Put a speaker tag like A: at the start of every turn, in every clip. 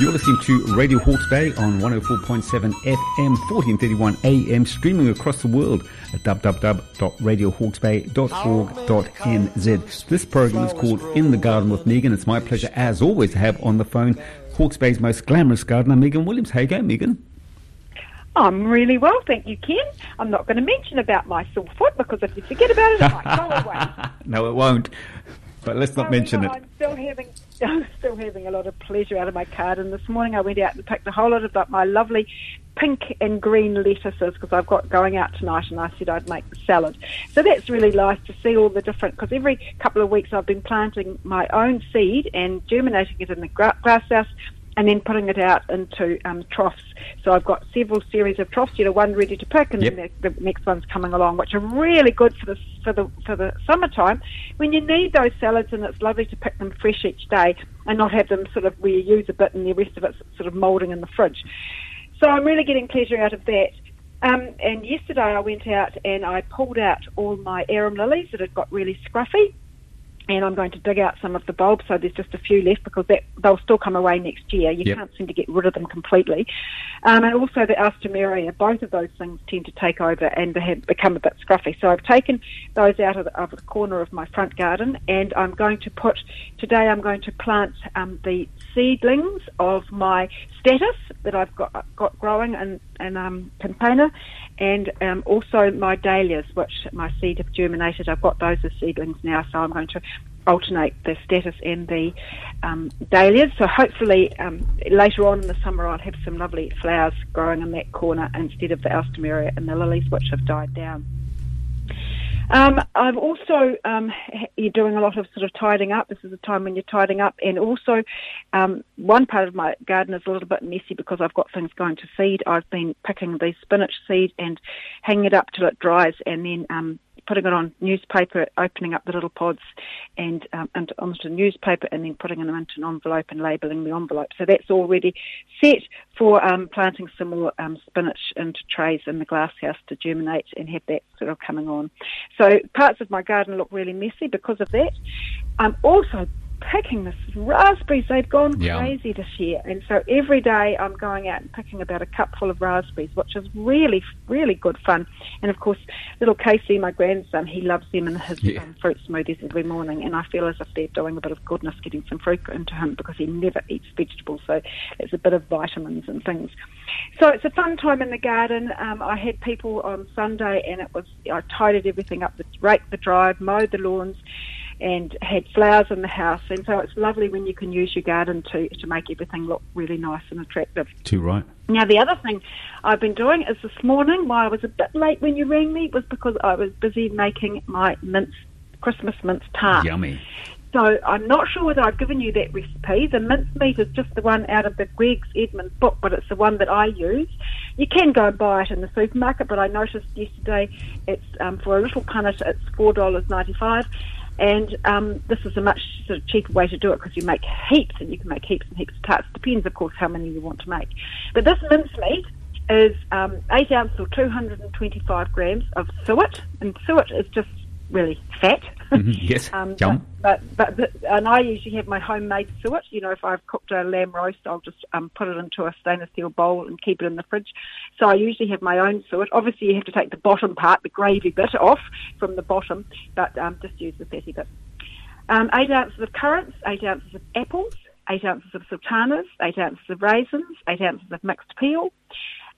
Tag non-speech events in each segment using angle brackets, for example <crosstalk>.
A: You're listening to Radio Hawke's Bay on 104.7 FM, 1431 AM, streaming across the world at www.radiohawksbay.org.nz. This program is called In the Garden with Megan. It's my pleasure, as always, to have on the phone Hawke's Bay's most glamorous gardener, Megan Williams. How you going, Megan?
B: I'm really well, thank you, Ken. I'm not going to mention about my sore foot because if you forget about it, it might go away. <laughs>
A: no, it won't. But let's not oh, mention it.
B: I'm still having, <laughs> I'm still having a lot of pleasure out of my garden. This morning I went out and picked a whole lot of my lovely pink and green lettuces because I've got going out tonight and I said I'd make the salad. So that's really nice to see all the different, because every couple of weeks I've been planting my own seed and germinating it in the glasshouse and then putting it out into um, troughs. So I've got several series of troughs, you know, one ready to pick, and
A: Yep.
B: then the, the next one's coming along, which are really good for the for the for the summertime when you need those salads, and it's lovely to pick them fresh each day and not have them sort of where you use a bit and the rest of it's sort of moulding in the fridge. So I'm really getting pleasure out of that. Um, and yesterday I went out and I pulled out all my arum lilies that had got really scruffy and I'm going to dig out some of the bulbs, so there's just a few left because that, they'll still come away next year. You
A: Yep.
B: can't seem to get rid of them completely. Um, and also the Alstroemeria, both of those things tend to take over and become a bit scruffy. So I've taken those out of the, of the corner of my front garden and I'm going to put, today I'm going to plant um, the seedlings of my statice that I've got, got growing in, in um, container and um, also my dahlias, which my seed have germinated. I've got those as seedlings now, so I'm going to alternate the statice and the um, dahlias. So hopefully um, later on in the summer I'll have some lovely flowers growing in that corner instead of the alstroemeria and the lilies, which have died down. Um, I'm also um, you're doing a lot of sort of tidying up. This is a time when you're tidying up, and also um, one part of my garden is a little bit messy because I've got things going to seed. I've been picking the spinach seed and hanging it up till it dries, and then um, putting it on newspaper, opening up the little pods, and um, and onto newspaper, and then putting them into an envelope and labelling the envelope. So that's already set for um, planting some more um, spinach into trays in the glass house to germinate and have that sort of coming on. So parts of my garden look really messy because of that. I'm also picking the raspberries. They've gone
A: Yum.
B: crazy this year, and so every day I'm going out and picking about a cupful of raspberries, which is really, really good fun. And of course, little Casey, my grandson, he loves them in his
A: Yeah.
B: um, fruit smoothies every morning, and I feel as if they're doing a bit of goodness getting some fruit into him because he never eats vegetables, so it's a bit of vitamins and things. So it's a fun time in the garden. Um, I had people on Sunday, and it was I tidied everything up, raked the drive, mowed the lawns, and had flowers in the house. And so it's lovely when you can use your garden to to make everything look really nice and attractive.
A: Too right.
B: Now, the other thing I've been doing is this morning, why I was a bit late when you rang me, was because I was busy making my mince, Christmas mince tart.
A: Yummy.
B: So I'm not sure whether I've given you that recipe. The mincemeat is just the one out of the Greg's Edmonds book, but it's the one that I use. You can go and buy it in the supermarket, but I noticed yesterday it's um, for a little punnet it's four dollars ninety five. And um, this is a much sort of cheaper way to do it because you make heaps and you can make heaps and heaps of tarts. Depends, of course, how many you want to make. But this mincemeat is um, 8 ounces or 225 grams of suet, and suet is just really fat.
A: Mhm, <laughs> Yes.
B: Um,
A: Yum.
B: But, but, but, and I usually have my homemade suet. You know, if I've cooked a lamb roast, I'll just um, put it into a stainless steel bowl and keep it in the fridge. So I usually have my own suet. Obviously, you have to take the bottom part, the gravy bit, off from the bottom, but um, just use the fatty bit. Um, eight ounces of currants, eight ounces of apples, eight ounces of sultanas, eight ounces of raisins, eight ounces of mixed peel,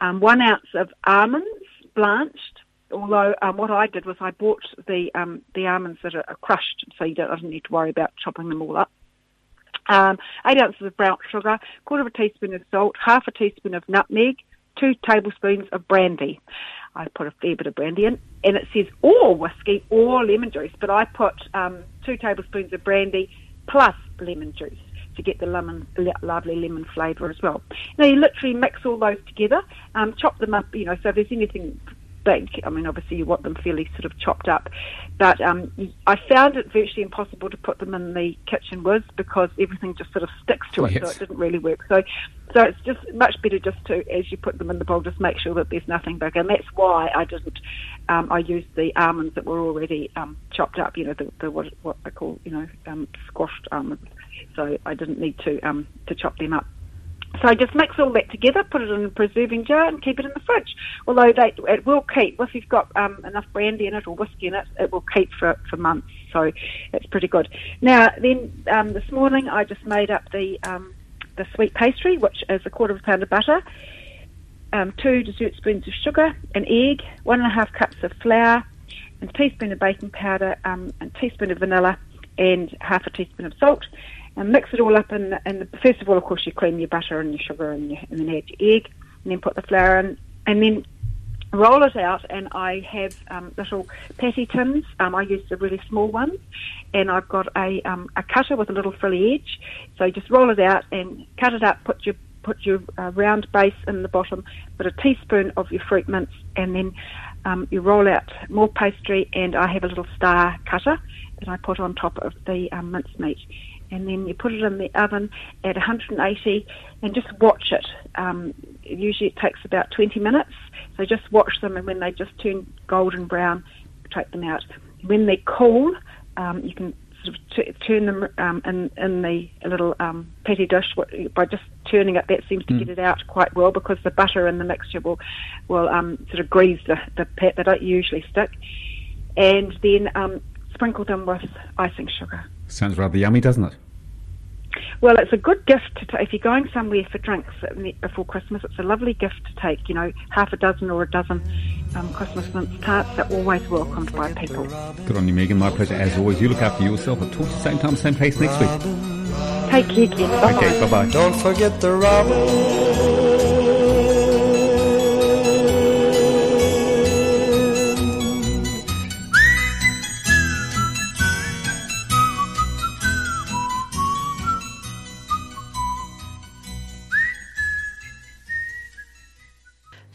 B: um, one ounce of almonds, blanched. Although um, what I did was I bought the um, the almonds that are, crushed, so you don't, I don't need to worry about chopping them all up. Um, eight ounces of brown sugar, quarter of a teaspoon of salt, half a teaspoon of nutmeg, two tablespoons of brandy. I put a fair bit of brandy in, and it says or whiskey or lemon juice, but I put um, two tablespoons of brandy plus lemon juice to get the lemon, le- lovely lemon flavour as well. Now you literally mix all those together, um, chop them up, you know, so if there's anything big. I mean, obviously you want them fairly sort of chopped up, but um, I found it virtually impossible to put them in the kitchen whiz because everything just sort of sticks to it, yes. so it didn't really work. So, so it's just much better just to, as you put them in the bowl, just make sure that there's nothing big, and that's why I didn't. Um, I used the almonds that were already um, chopped up. You know, the, the what, what I call you know um, squashed almonds. So I didn't need to um, to chop them up. So I just mix all that together, put it in a preserving jar, and keep it in the fridge. Although they, it will keep if you've got um, enough brandy in it or whiskey in it, it will keep for for months. So it's pretty good. Now then, um, this morning I just made up the um, the sweet pastry, which is a quarter of a pound of butter, um, two dessert spoons of sugar, an egg, one and a half cups of flour, a teaspoon of baking powder, um, a teaspoon of vanilla, and half a teaspoon of salt and mix it all up. And, first of all, of course, you cream your butter and your sugar and, your, and then add your egg, and then put the flour in, and then roll it out. And I have um, little patty tins. Um, I use the really small ones, and I've got a um, a cutter with a little frilly edge. So you just roll it out and cut it up. Put your put your uh, round base in the bottom. Put a teaspoon of your fruit mince, and then um, you roll out more pastry. And I have a little star cutter that I put on top of the um, mincemeat and then you put it in the oven at 180 and just watch it. Um, usually it takes about 20 minutes, so just watch them, and when they just turn golden brown, take them out. When they're cool, um, you can sort of t- turn them um, in, in the little um, petri dish by just turning it. That seems to mm. get it out quite well because the butter and the mixture will will um, sort of grease the the pet. They don't usually stick, and then um, sprinkle them with icing sugar.
A: Sounds rather yummy, doesn't it?
B: Well, it's a good gift to take if you're going somewhere for drinks before Christmas. It's a lovely gift to take. You know, half a dozen or a dozen um, Christmas mince tarts are always welcomed by people.
A: Good on you, Megan. My pleasure as always. You look after yourself. I'll talk to you same time, same place next week.
B: Take care, Ken. Bye-bye.
A: Okay, bye bye.
C: Don't forget the robin.